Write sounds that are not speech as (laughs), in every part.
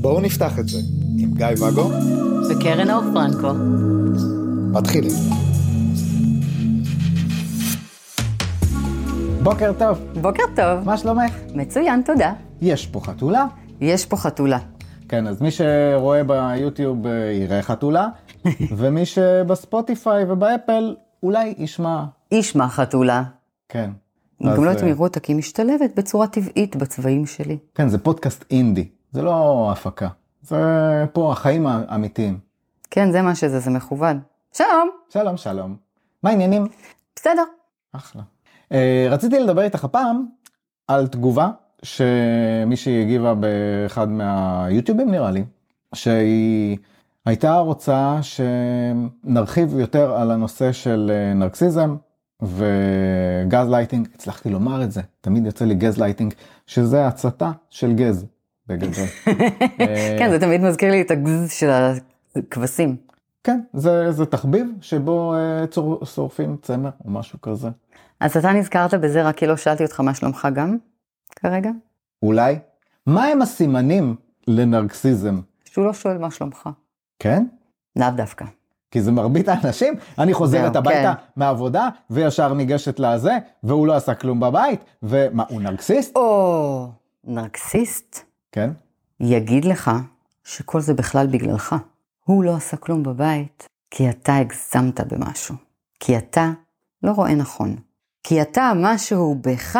בואו נפתח את זה עם גיא ואגו וקרן אור פרנקו. מתחילים. בוקר טוב, בוקר טוב. מה שלומך? מצוין, תודה. יש פה חתולה? יש פה חתולה. כן, אז מי שרואה ביוטיוב אה, יראה חתולה, (laughs) ומי שבספוטיפיי ובאפל אולי ישמע, ישמע חתולה. כן. גם אז, לא אה, יודעת אם יראו אותה, כי היא משתלבת בצורה טבעית בצבעים שלי. כן, זה פודקאסט אינדי, זה לא הפקה. זה פה החיים האמיתיים. כן, זה מה שזה, זה מכוון. שלום. שלום, שלום. מה העניינים? בסדר. אחלה. Uh, רציתי לדבר איתך הפעם על תגובה שמישהי הגיבה באחד מהיוטיובים נראה לי, שהיא הייתה רוצה שנרחיב יותר על הנושא של אה, נרקסיזם וגז לייטינג, הצלחתי לומר את זה, תמיד יוצא לי gas lighting, שזה הצתה של גז בגדול. אה, (laughs) כן, זה תמיד מזכיר לי את הגז של הכבשים. כן, זה, זה תחביב שבו uh, צור, שורפים צמר או משהו כזה. אז אתה נזכרת בזה רק כי לא שאלתי אותך מה שלומך גם, כרגע? אולי? מה הם הסימנים לנרקסיזם? שהוא לא שואל מה שלומך. כן? לאו דווקא. כי זה מרבית האנשים, אני חוזרת הביתה כן. מהעבודה, וישר ניגשת לזה, והוא לא עשה כלום בבית, ומה, הוא נרקסיסט? או, נרקסיסט כן? יגיד לך שכל זה בכלל בגללך. הוא לא עשה כלום בבית, כי אתה הגזמת במשהו. כי אתה לא רואה נכון. כי אתה, משהו בך,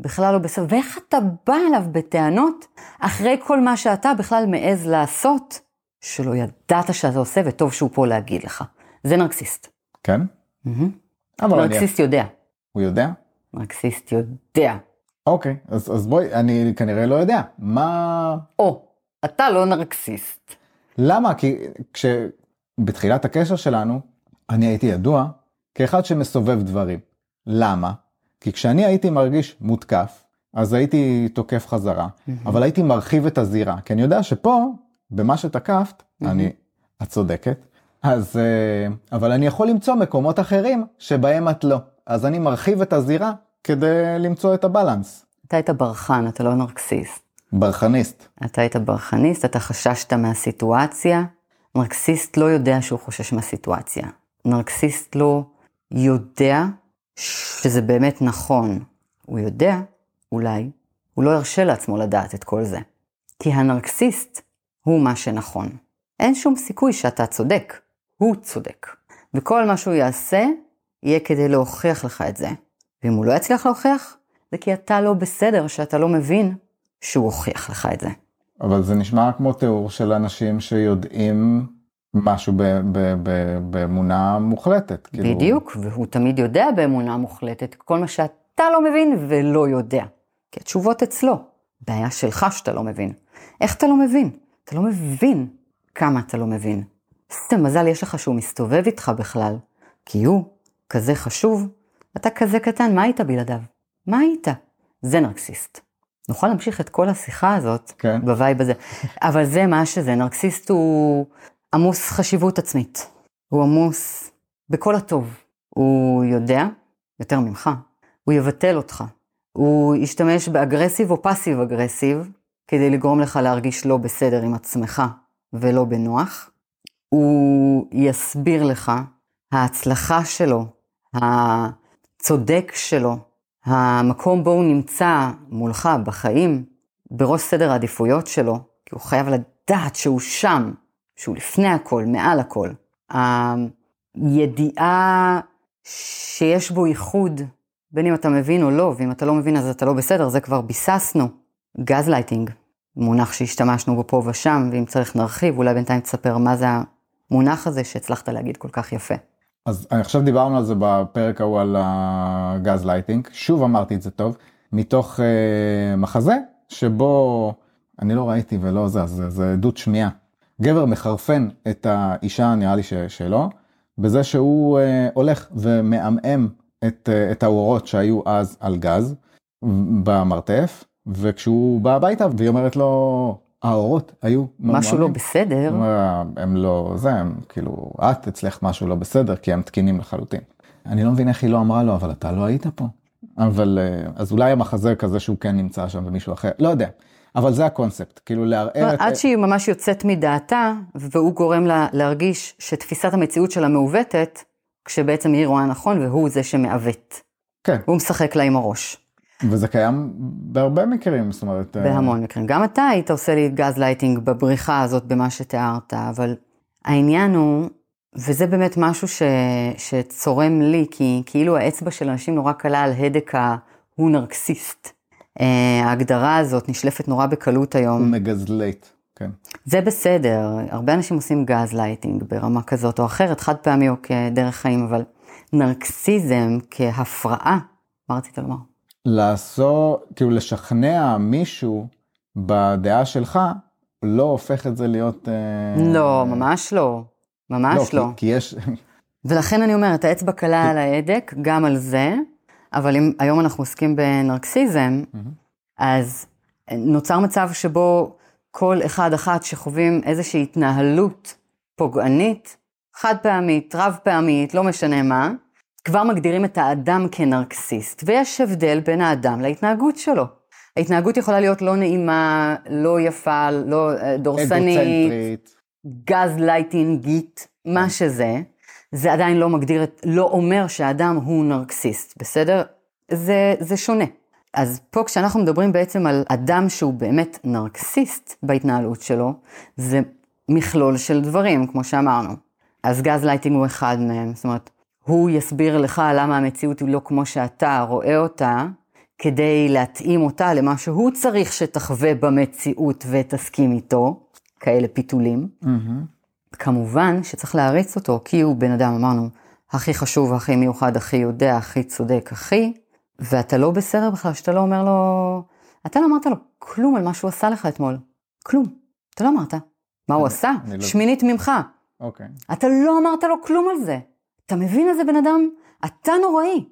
בכלל לא בסדר. ואיך אתה בא אליו בטענות, אחרי כל מה שאתה בכלל מעז לעשות, שלא ידעת שאתה עושה, וטוב שהוא פה להגיד לך. זה נרקסיסט. כן? אבל אני... נרקסיסט יודע. הוא יודע? נרקסיסט יודע. אוקיי, אז, אז בואי, אני כנראה לא יודע. מה... או, אתה לא נרקסיסט. למה? כי כשבתחילת הקשר שלנו, אני הייתי ידוע כאחד שמסובב דברים. למה? כי כשאני הייתי מרגיש מותקף, אז הייתי תוקף חזרה, אבל הייתי מרחיב את הזירה, כי אני יודע שפה, במה שתקפת, אני, את צודקת, אז, אה, אבל אני יכול למצוא מקומות אחרים שבהם את לא. אז אני מרחיב את הזירה כדי למצוא את הבלנס. אתה היית ברחן, אתה לא נרקסיסט. ברחניסט. אתה היית ברחניסט, אתה חששת מהסיטואציה. נרקסיסט לא יודע שהוא חושש מהסיטואציה. נרקסיסט לא יודע שזה באמת נכון. הוא יודע, אולי, הוא לא ירשה לעצמו לדעת את כל זה. כי הנרקסיסט הוא מה שנכון. אין שום סיכוי שאתה צודק, הוא צודק. וכל מה שהוא יעשה, יהיה כדי להוכיח לך את זה. ואם הוא לא יצליח להוכיח, זה כי אתה לא בסדר, שאתה לא מבין שהוא הוכיח לך את זה. אבל זה נשמע כמו תיאור של אנשים שיודעים משהו באמונה מוחלטת. כאילו, בדיוק, והוא תמיד יודע באמונה מוחלטת כל מה שאתה לא מבין ולא יודע. כי התשובות אצלו. בעיה שלך שאתה לא מבין. איך אתה לא מבין? אתה לא מבין כמה אתה לא מבין. איזה מזל יש לך שהוא מסתובב איתך בכלל. כי הוא כזה חשוב, אתה כזה קטן, מה היית בלעדיו? מה היית? זה נרקסיסט. נוכל להמשיך את כל השיחה הזאת כן. ב vibe הזה. (laughs) אבל זה מה שזה, נרקסיסט הוא עמוס חשיבות עצמית. הוא עמוס בכל הטוב. הוא יודע, יותר ממך, הוא יבטל אותך. הוא ישתמש באגרסיב או פאסיב אגרסיב, כדי לגרום לך להרגיש לא בסדר עם עצמך ולא בנוח. הוא יסביר לך, ההצלחה שלו, הצודק שלו, המקום בו הוא נמצא מולך בחיים, בראש סדר העדיפויות שלו, כי הוא חייב לדעת שהוא שם, שהוא לפני הכל, מעל הכל. הידיעה שיש בו ייחוד, בין אם אתה מבין או לא, ואם אתה לא מבין אז אתה לא בסדר, זה כבר ביססנו. גז לייטינג, מונח שהשתמשנו בו פה ושם, ואם צריך נרחיב, אולי בינתיים תספר מה זה המונח הזה שהצלחת להגיד כל כך יפה. אז עכשיו דיברנו על זה בפרק ההוא על הגז לייטינג, שוב אמרתי את זה טוב, מתוך uh, מחזה שבו אני לא ראיתי ולא זה, אז זה, עדות שמיעה. גבר מחרפן את האישה, נראה לי ש, שלו, בזה שהוא uh, הולך ומעמעם את, uh, את האורות שהיו אז על גז במרתף, וכשהוא בא הביתה והיא אומרת לו, האורות היו משהו לא ממועמים." בסדר, הם לא, זה, הם כאילו, את אצלך משהו לא בסדר, כי הם תקינים לחלוטין. אני לא מבין איך היא לא אמרה לו, אבל אתה לא היית פה. אבל אה, אז אולי המחזה כזה שהוא כן נמצא שם ומישהו אחר, לא יודע. אבל זה הקונספט, כאילו לערער את... עד שהיא ממש יוצאת מדעתה, והוא גורם לה להרגיש שתפיסת המציאות שלה מעוותת, כשבעצם היא רואה נכון והוא זה שמעוות. כן, הוא משחק לה עם הראש. וזה קיים בהרבה מקרים, זאת אומרת... אה, בהמון מקרים. גם אתה היית עושה לי גז לייטינג בבריחה הזאת במה שתיארת, אבל העניין הוא, וזה באמת משהו ש, שצורם לי, כי כאילו האצבע של אנשים נורא קלה על הדק ההוא נרקסיסט. אה, ההגדרה הזאת נשלפת נורא בקלות הוא היום. מגזלייט, כן. זה בסדר, הרבה אנשים עושים גז לייטינג ברמה כזאת או אחרת, חד פעמי או כדרך חיים, אבל נרקסיזם כהפרעה, מה רצית לומר? לעשות, כאילו לשכנע מישהו בדעה שלך, לא הופך את זה להיות... אה, לא, ממש לא. ממש לא. כי, כי יש... (laughs) ולכן אני אומרת, האצבע קלה על ההדק, גם על זה, אבל אם היום אנחנו עוסקים בנרקסיזם, אז נוצר מצב שבו כל אחד אחת שחווים איזושהי התנהלות פוגענית, חד פעמית, רב פעמית, לא משנה מה, כבר מגדירים את האדם כנרקסיסט, ויש הבדל בין האדם להתנהגות שלו. ההתנהגות יכולה להיות לא נעימה, לא יפה, לא אה, דורסנית. גזלייטינגית, מה שזה, זה עדיין לא מגדיר, לא אומר שהאדם הוא נרקסיסט, בסדר? זה, זה שונה. אז פה כשאנחנו מדברים בעצם על אדם שהוא באמת נרקסיסט בהתנהלות שלו, זה מכלול של דברים, כמו שאמרנו. אז גז לייטינג הוא אחד מהם, זאת אומרת, הוא יסביר לך למה המציאות היא לא כמו שאתה רואה אותה, כדי להתאים אותה למה שהוא צריך שתחווה במציאות ותסכים איתו, כאלה פיתולים. מהמם. כמובן שצריך להריץ אותו, כי הוא בן אדם, אמרנו, הכי חשוב, הכי מיוחד, הכי יודע, הכי צודק, הכי, ואתה לא בסדר בכלל שאתה לא אומר לו, אתה לא אמרת לו כלום על מה שהוא עשה לך אתמול. כלום. אתה לא אמרת. מה הוא עשה? אני לא- שמינית ממך. אוקיי. אתה לא אמרת לו כלום על זה. אתה מבין איזה בן אדם? אתה נוראי.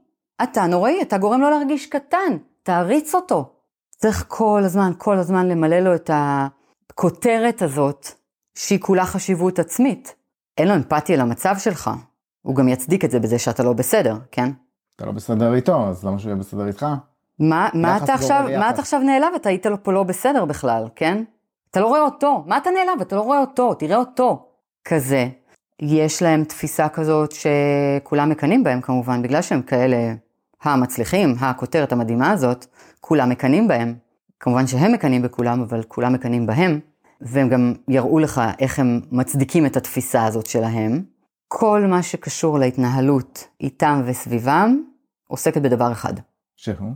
אתה נוראי, אתה גורם לו להרגיש קטן. תעריץ אותו. צריך כל הזמן, כל הזמן למלא לו את הכותרת הזאת, שהיא כולה חשיבות עצמית. אין לו אמפתיה למצב שלך. הוא גם יצדיק את זה בזה שאתה לא בסדר, כן? אתה לא בסדר איתו, אז למה שהוא יהיה בסדר איתך? מה, מה, אתה עכשיו, גורם מה. אתה עכשיו נעלב? אתה היית לו פה לא בסדר בכלל, כן? אתה לא רואה אותו. מה אתה נעלב? אתה לא רואה אותו, תראה אותו. כזה. יש להם תפיסה כזאת שכולם מקנאים בהם כמובן, בגלל שהם כאלה המצליחים, הכותרת המדהימה הזאת, כולם מקנאים בהם. כמובן שהם מקנאים בכולם, אבל כולם מקנאים בהם, והם גם יראו לך איך הם מצדיקים את התפיסה הזאת שלהם. כל מה שקשור להתנהלות איתם וסביבם, עוסקת בדבר אחד. שהוא?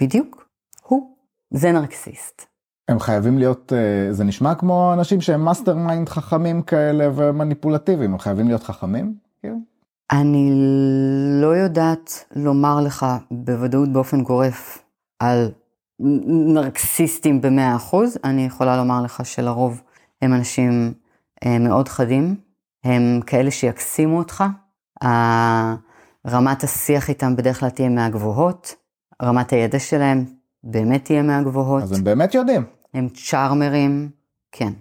בדיוק, הוא. זה נרקסיסט. הם חייבים להיות, אה, זה נשמע כמו אנשים שהם mastermind חכמים כאלה ומניפולטיביים, הם חייבים להיות חכמים? כאילו? אני לא יודעת לומר לך בוודאות באופן גורף על נרקסיסטים במאה אחוז, אני יכולה לומר לך שלרוב הם אנשים אה, מאוד חדים, הם כאלה שיקסימו אותך, רמת השיח איתם בדרך כלל תהיה מהגבוהות, רמת הידע שלהם באמת תהיה מהגבוהות. אז הם באמת יודעים. הם צ'ארמרים, כן.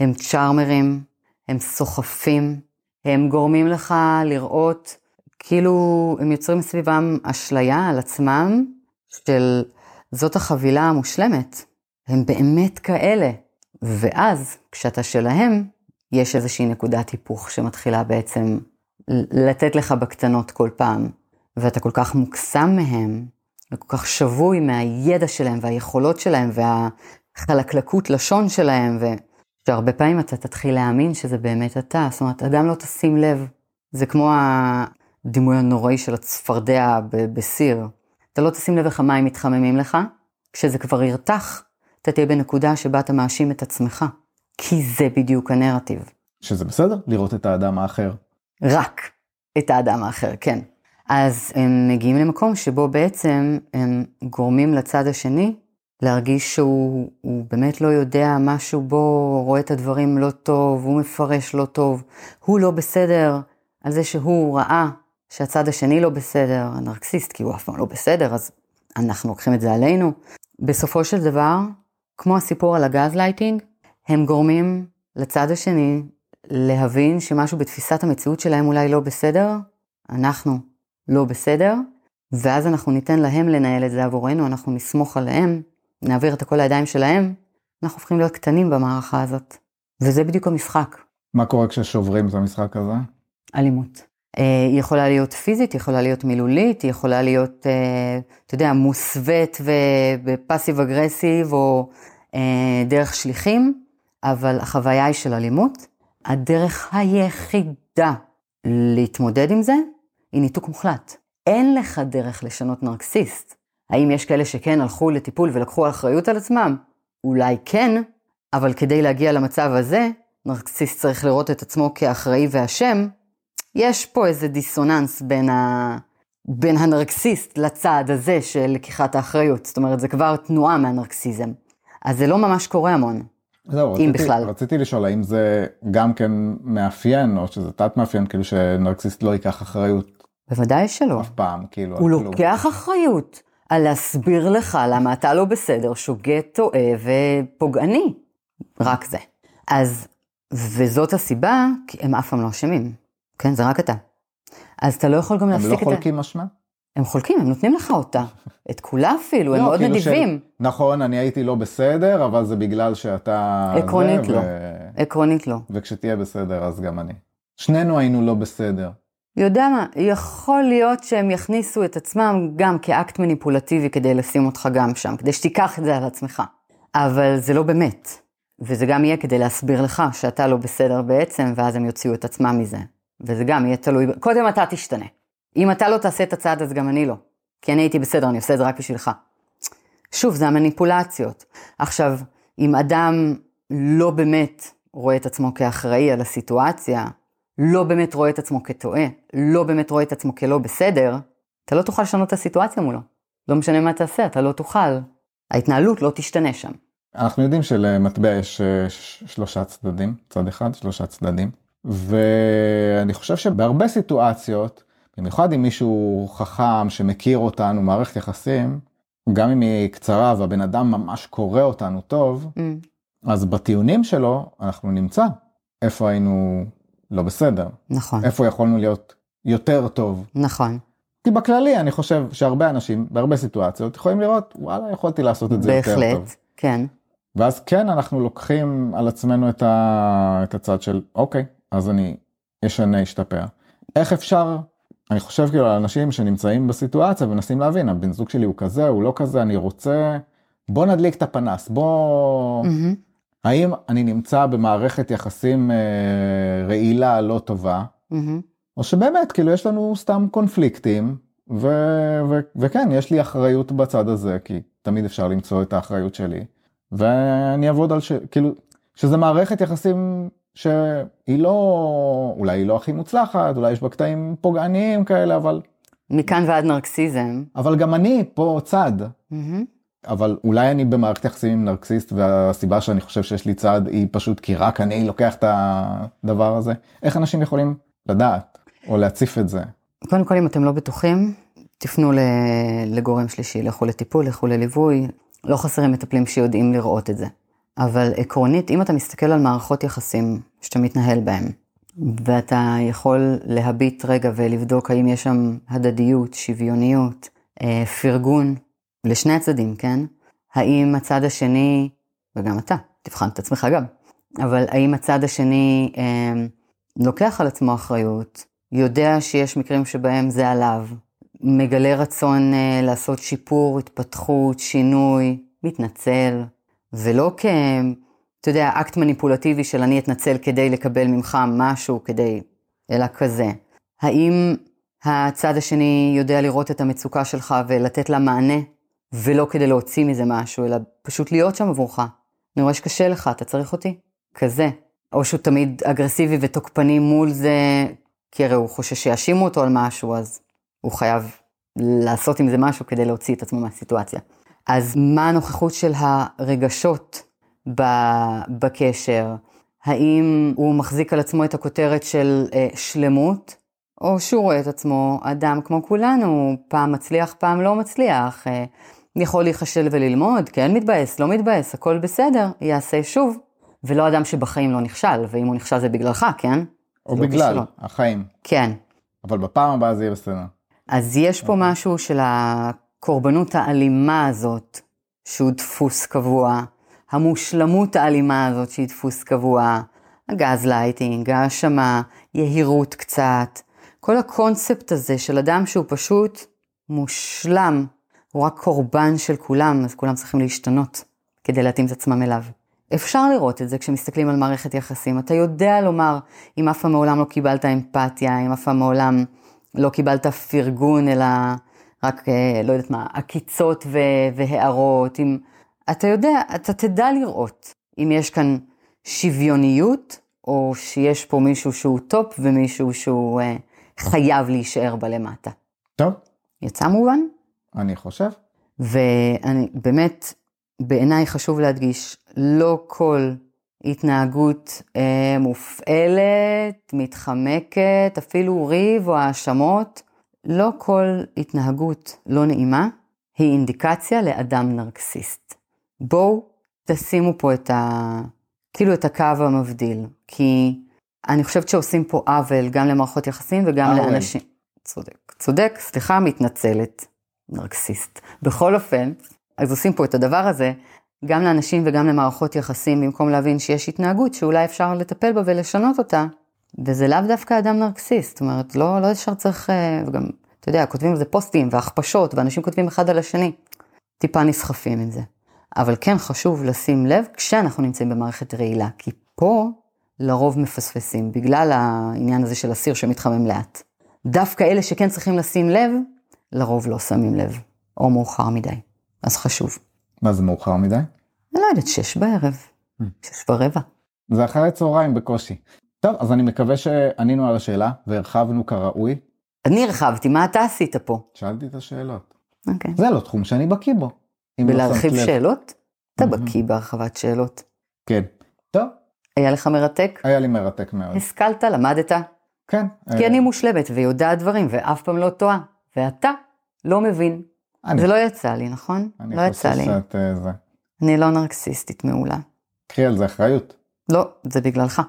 הם צ'ארמרים, הם סוחפים, הם גורמים לך לראות, כאילו הם יוצרים סביבם אשליה על עצמם של זאת החבילה המושלמת. הם באמת כאלה. ואז, כשאתה שלהם, יש איזושהי נקודת היפוך שמתחילה בעצם לתת לך בקטנות כל פעם, ואתה כל כך מוקסם מהם, וכל כך שבוי מהידע שלהם והיכולות שלהם והחלקלקות לשון שלהם, ושהרבה פעמים אתה תתחיל להאמין שזה באמת אתה, זאת אומרת, אתה גם לא תשים לב. זה כמו הדימוי הנוראי של הצפרדע בסיר. אתה לא תשים לב איך המים מתחממים לך, כשזה כבר ירתח, אתה תהיה בנקודה שבה אתה מאשים את עצמך. כי זה בדיוק הנרטיב. שזה בסדר לראות את האדם האחר. רק את האדם האחר, כן. אז הם מגיעים למקום שבו בעצם הם גורמים לצד השני להרגיש שהוא הוא באמת לא יודע משהו בו, רואה את הדברים לא טוב, הוא מפרש לא טוב, הוא לא בסדר על זה שהוא ראה שהצד השני לא בסדר, הנרקסיסט, כי הוא אף פעם לא בסדר, אז אנחנו לוקחים את זה עלינו. בסופו של דבר, כמו הסיפור על הגז לייטינג, הם גורמים לצד השני להבין שמשהו בתפיסת המציאות שלהם אולי לא בסדר, אנחנו לא בסדר, ואז אנחנו ניתן להם לנהל את זה עבורנו, אנחנו נסמוך עליהם, נעביר את הכל לידיים שלהם, אנחנו הופכים להיות קטנים במערכה הזאת. וזה בדיוק המשחק, מה קורה כששוברים את המשחק הזה? אלימות. אה, היא יכולה להיות פיזית, היא יכולה להיות מילולית, היא יכולה להיות, אה, אתה יודע, מוסווית ופסיב אגרסיב או אה, דרך שליחים, אבל החוויה היא של אלימות. הדרך היחידה להתמודד עם זה היא ניתוק מוחלט. אין לך דרך לשנות נרקסיסט. האם יש כאלה שכן הלכו לטיפול ולקחו אחריות על עצמם? אולי כן, אבל כדי להגיע למצב הזה, נרקסיסט צריך לראות את עצמו כאחראי ואשם, יש פה איזה דיסוננס בין, ה... בין הנרקסיסט לצד הזה של לקיחת האחריות. זאת אומרת, זה כבר תנועה מהנרקסיזם. אז זה לא ממש קורה המון. זהו, אם רציתי, בכלל. רציתי לשאול האם זה גם כן מאפיין או שזה תת מאפיין כאילו שנרקסיסט לא ייקח אחריות בוודאי שלא. אף פעם כאילו. הוא על כלום. לוקח אחריות על להסביר לך למה אתה לא בסדר, שוגה, טועה ופוגעני. רק זה. אז, וזאת הסיבה, כי הם אף פעם לא אשמים. כן, זה רק אתה. אז אתה לא יכול גם הם להפסיק לא את ה... חולקים אשמה? הם חולקים, הם נותנים לך אותה. (laughs) את כולה אפילו, הם לא, מאוד כאילו נדיבים. של- נכון, אני הייתי לא בסדר, אבל זה בגלל שאתה... עקרונית זה, לא. ו- עקרונית לא. וכשתהיה בסדר אז גם אני. שנינו היינו לא בסדר. יודע מה, יכול להיות שהם יכניסו את עצמם גם כאקט מניפולטיבי כדי לשים אותך גם שם, כדי שתיקח את זה על עצמך. אבל זה לא באמת. וזה גם יהיה כדי להסביר לך שאתה לא בסדר בעצם, ואז הם יוציאו את עצמם מזה. וזה גם יהיה תלוי, קודם אתה תשתנה. אם אתה לא תעשה את הצעד, אז גם אני לא. כי אני הייתי בסדר, אני עושה את זה רק בשבילך. שוב, זה המניפולציות. עכשיו, אם אדם לא באמת רואה את עצמו כאחראי על הסיטואציה, לא באמת רואה את עצמו כטועה, לא באמת רואה את עצמו כלא בסדר, אתה לא תוכל לשנות את הסיטואציה מולו. לא משנה מה תעשה, אתה לא תוכל. ההתנהלות לא תשתנה שם. אנחנו יודעים שלמטבע יש אה, שלושה צדדים, צד אחד, שלושה צדדים. ואני חושב שבהרבה סיטואציות, במיוחד אם מישהו חכם שמכיר אותנו, מערכת יחסים, גם אם היא קצרה והבן אדם ממש קורא אותנו טוב, Mm, אז בטיעונים שלו אנחנו נמצא איפה היינו לא בסדר, נכון, איפה יכולנו להיות יותר טוב. נכון, כי בכללי אני חושב שהרבה אנשים בהרבה סיטואציות יכולים לראות וואלה יכולתי לעשות את זה יותר טוב. בהחלט, כן, ואז כן אנחנו לוקחים על עצמנו את, ה... את הצד של אוקיי אז אני אשנה אשתפר. איך אפשר אני חושב כאילו על אנשים שנמצאים בסיטואציה ומנסים להבין הבן זוג שלי הוא כזה הוא לא כזה אני רוצה בוא נדליק את הפנס בוא מהמם, האם אני נמצא במערכת יחסים אה, רעילה לא טובה מהמם. או שבאמת כאילו יש לנו סתם קונפליקטים ו... ו... וכן יש לי אחריות בצד הזה כי תמיד אפשר למצוא את האחריות שלי ואני אעבוד על ש... כאילו שזה מערכת יחסים שהיא לא אולי היא לא הכי מוצלחת אולי יש בה קטעים פוגעניים כאלה אבל מכאן ועד נרקסיזם. אבל גם אני פה צד מהמם. אבל אולי אני במערכת יחסים עם נרקסיסט והסיבה שאני חושב שיש לי צד היא פשוט כי רק אני לוקח את הדבר הזה איך אנשים יכולים לדעת או להציף את זה. קודם כל, אם אתם לא בטוחים, תפנו לגורם שלישי, לכו לטיפול, לכו לליווי. לא חסרים מטפלים שיודעים לראות את זה. אבל עקרונית, אם אתה מסתכל על מערכות יחסים שאתה מתנהל בהן, ואתה יכול להביט רגע ולבדוק האם יש שם הדדיות, שוויוניות, אה, פרגון, לשני הצדדים, כן? האם הצד השני, וגם אתה, תבחן את עצמך גם, אבל האם הצד השני אה, לוקח על עצמו אחריות, יודע שיש מקרים שבהם זה עליו, מגלה רצון אה, לעשות שיפור, התפתחות, שינוי, מתנצל, ולא כ... אתה יודע, אקט מניפולטיבי של אני אתנצל כדי לקבל ממך משהו, כדי... אלא כזה. האם הצד השני יודע לראות את המצוקה שלך ולתת לה מענה, ולא כדי להוציא מזה משהו, אלא פשוט להיות שם עבורך. אני רואה שקשה לך, אתה צריך אותי? כזה. או שהוא תמיד אגרסיבי ותוקפני מול זה, כי הרי הוא חושש שיאשימו אותו על משהו, אז הוא חייב לעשות עם זה משהו כדי להוציא את עצמו מהסיטואציה. אז מה הנוכחות של הרגשות בקשר? האם הוא מחזיק על עצמו את הכותרת של אה, שלמות, או שהוא רואה את עצמו אדם כמו כולנו, פעם מצליח, פעם לא מצליח, אה, יכול להיכשל וללמוד, כן מתבאס, לא מתבאס, הכל בסדר, יעשה שוב, ולא אדם שבחיים לא נכשל, ואם הוא נכשל זה בגללך, כן? או לא בגלל כישלון. החיים. כן, אבל בפעם הבאה זה יהיה בסדר. אז יש פה משהו של הקורבנות האלימה הזאת, שהוא דפוס קבוע, המושלמות האלימה הזאת שהיא דפוס קבוע, הגז לייטינג, האשמה, יהירות קצת, כל הקונספט הזה של אדם שהוא פשוט מושלם, הוא רק קורבן של כולם, אז כולם צריכים להשתנות כדי להתאים את עצמם אליו. אפשר לראות את זה כשמסתכלים על מערכת יחסים. אתה יודע לומר אם אף פעם מעולם לא קיבלת אמפתיה, אם אף פעם מעולם לא קיבלת פרגון, אלא רק, אה, לא יודעת מה, עקיצות והערות. אם... אתה יודע, אתה תדע לראות אם יש כאן שוויוניות, או שיש פה מישהו שהוא top ומישהו שהוא אה, חייב להישאר בלמטה. טוב. יצא מובן? אני חושב. ואני באמת, בעיניי חשוב להדגיש, לא כל התנהגות אה, מופעלת, מתחמקת, אפילו ריב או האשמות, לא כל התנהגות לא נעימה היא אינדיקציה לאדם נרקסיסט. בואו תשימו פה את ה... כאילו את הקו המבדיל, כי אני חושבת שעושים פה עוול גם למערכות יחסים וגם אה, לאנשים. צודק, צודק, סליחה, מתנצלת, נרקסיסט. בכל אופן, אז עושים פה את הדבר הזה, גם לאנשים וגם למערכות יחסים, במקום להבין שיש התנהגות שאולי אפשר לטפל בה ולשנות אותה, וזה לאו דווקא אדם נרקסיסט, זאת אומרת, לא, לא ישר צריך, אה, וגם, אתה יודע, כותבים על זה פוסטים והכפשות, ואנשים כותבים אחד על השני, טיפה נסחפים עם זה. אבל כן חשוב לשים לב כשאנחנו נמצאים במערכת רעילה, כי פה לרוב מפספסים, בגלל העניין הזה של הסיר שמתחמם לאט. דווקא אלה שכן צריכים לשים לב, לרוב לא שמים לב, או מאוחר מדי. אז חשוב. מה זה מאוחר מדי? אני לא יודעת, שש בערב, Hmm. שש ורבע. זה אחרי צהריים בקושי. טוב, אז אני מקווה שענינו על השאלה והרחבנו כראוי. אני הרחבתי, מה אתה עשית פה? שאלתי את השאלות. אוקיי. זה לא תחום שאני בקיא בו. לא בלהרחיב לב. שאלות? אתה מהמם. בקיא בהרחבת שאלות. כן. טוב, היה לך מרתק? היה לי מרתק מאוד. השכלת, למדת? כן. כי אה, אני מושלמת ויודעת דברים ואף פעם לא טועה. ואתה לא מבין. אני- זה לא יצא לי, נכון? אני לא יצא חושב לי. שאת אה, זה. אני לא נרקסיסטית מעולה. קחי על זה אחריות. לא, זה בגללך.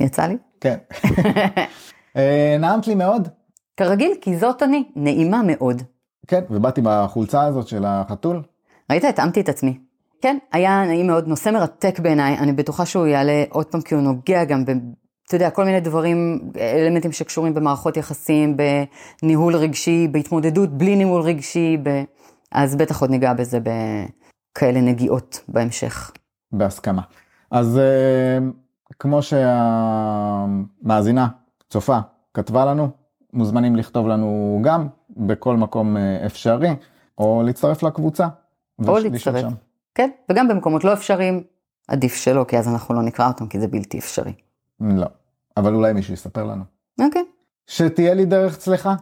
יצא לי? כן. (laughs) אה, נעמת לי מאוד. כרגיל, כי זאת אני, נעימה מאוד. כן, ובאתי בחולצה הזאת של החתול. ראית? התאמתי את עצמי. כן, היה נעים מאוד, נושא מרתק בעיניי, אני בטוחה שהוא יעלה עוד פעם כי הוא נוגע גם. אתה יודע, כל מיני דברים, אלמנטים שקשורים במערכות יחסים, בניהול רגשי, בהתמודדות בלי ניהול רגשי, ב... אז בטח עוד ניגע בזה בכאלה נגיעות בהמשך. בהסכמה. אז אה, כמו שהמאזינה, צופה, כתבה לנו, מוזמנים לכתוב לנו גם בכל מקום אה, אפשרי, או להצטרף לקבוצה. או להצטרף. שם. כן, וגם במקומות לא אפשריים, עדיף שלא, כי אז אנחנו לא נקרא אותם, כי זה בלתי אפשרי. לא, אבל אולי מישהו יספר לנו. אוקיי. שתהיה לי דרך צלחה,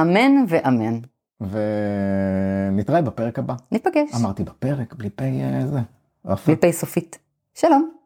אמן ואמן. ונתראה בפרק הבא. ניפגש. אמרתי בפרק, בלי פ' אה, זה. בלי פ' סופית. שלום.